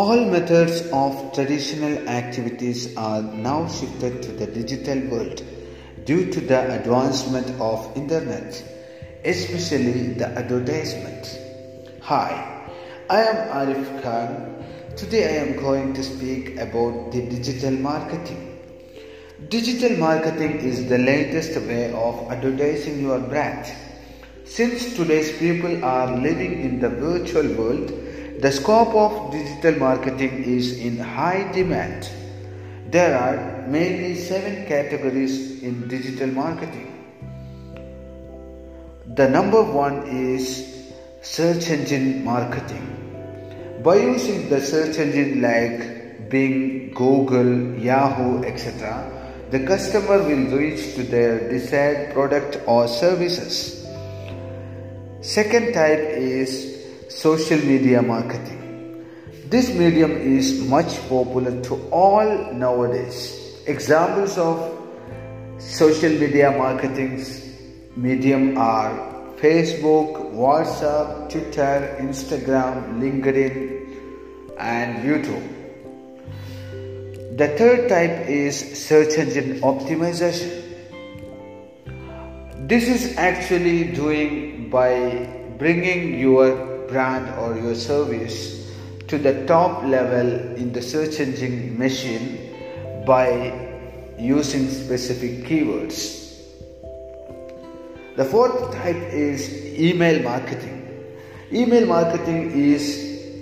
All methods of traditional activities are now shifted to the digital world due to the advancement of internet, especially the advertisement. Hi, I am Arif Khan. Today I am going to speak about the digital marketing. Digital marketing is the latest way of advertising your brand. Since today's people are living in the virtual world, the scope of digital marketing is in high demand. There are mainly seven categories in digital marketing. The number one is search engine marketing. By using the search engine like Bing, Google, Yahoo, etc., the customer will reach to their desired product or services. Second type is social media marketing. This medium is much popular to all nowadays. Examples of social media marketing medium are Facebook, WhatsApp, Twitter, Instagram, LinkedIn and YouTube. The third type is search engine optimization. This is actually doing by bringing your brand or your service to the top level in the search engine machine by using specific keywords. The fourth type is email marketing. Email marketing is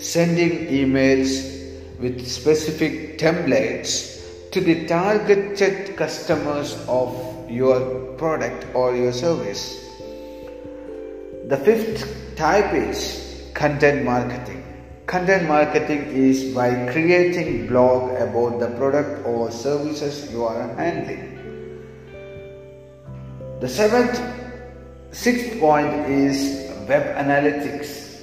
sending emails with specific templates to the targeted customers of your product or your service. The fifth type is content marketing. Content marketing is by creating blog about the product or services you are handling. The seventh, sixth point is web analytics.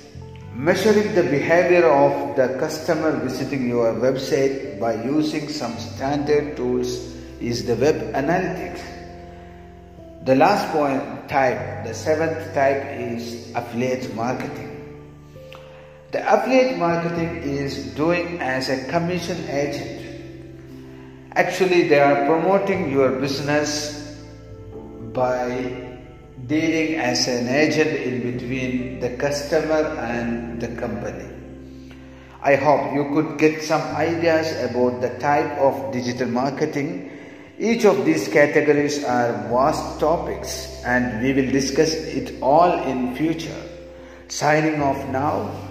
Measuring the behavior of the customer visiting your website by using some standard tools is the web analytics. The last point type, the seventh type is affiliate marketing. The affiliate marketing is doing as a commission agent. Actually, they are promoting your business by dealing as an agent in between the customer and the company. I hope you could get some ideas about the type of digital marketing each of these categories are vast topics and we will discuss it all in future. Signing off now.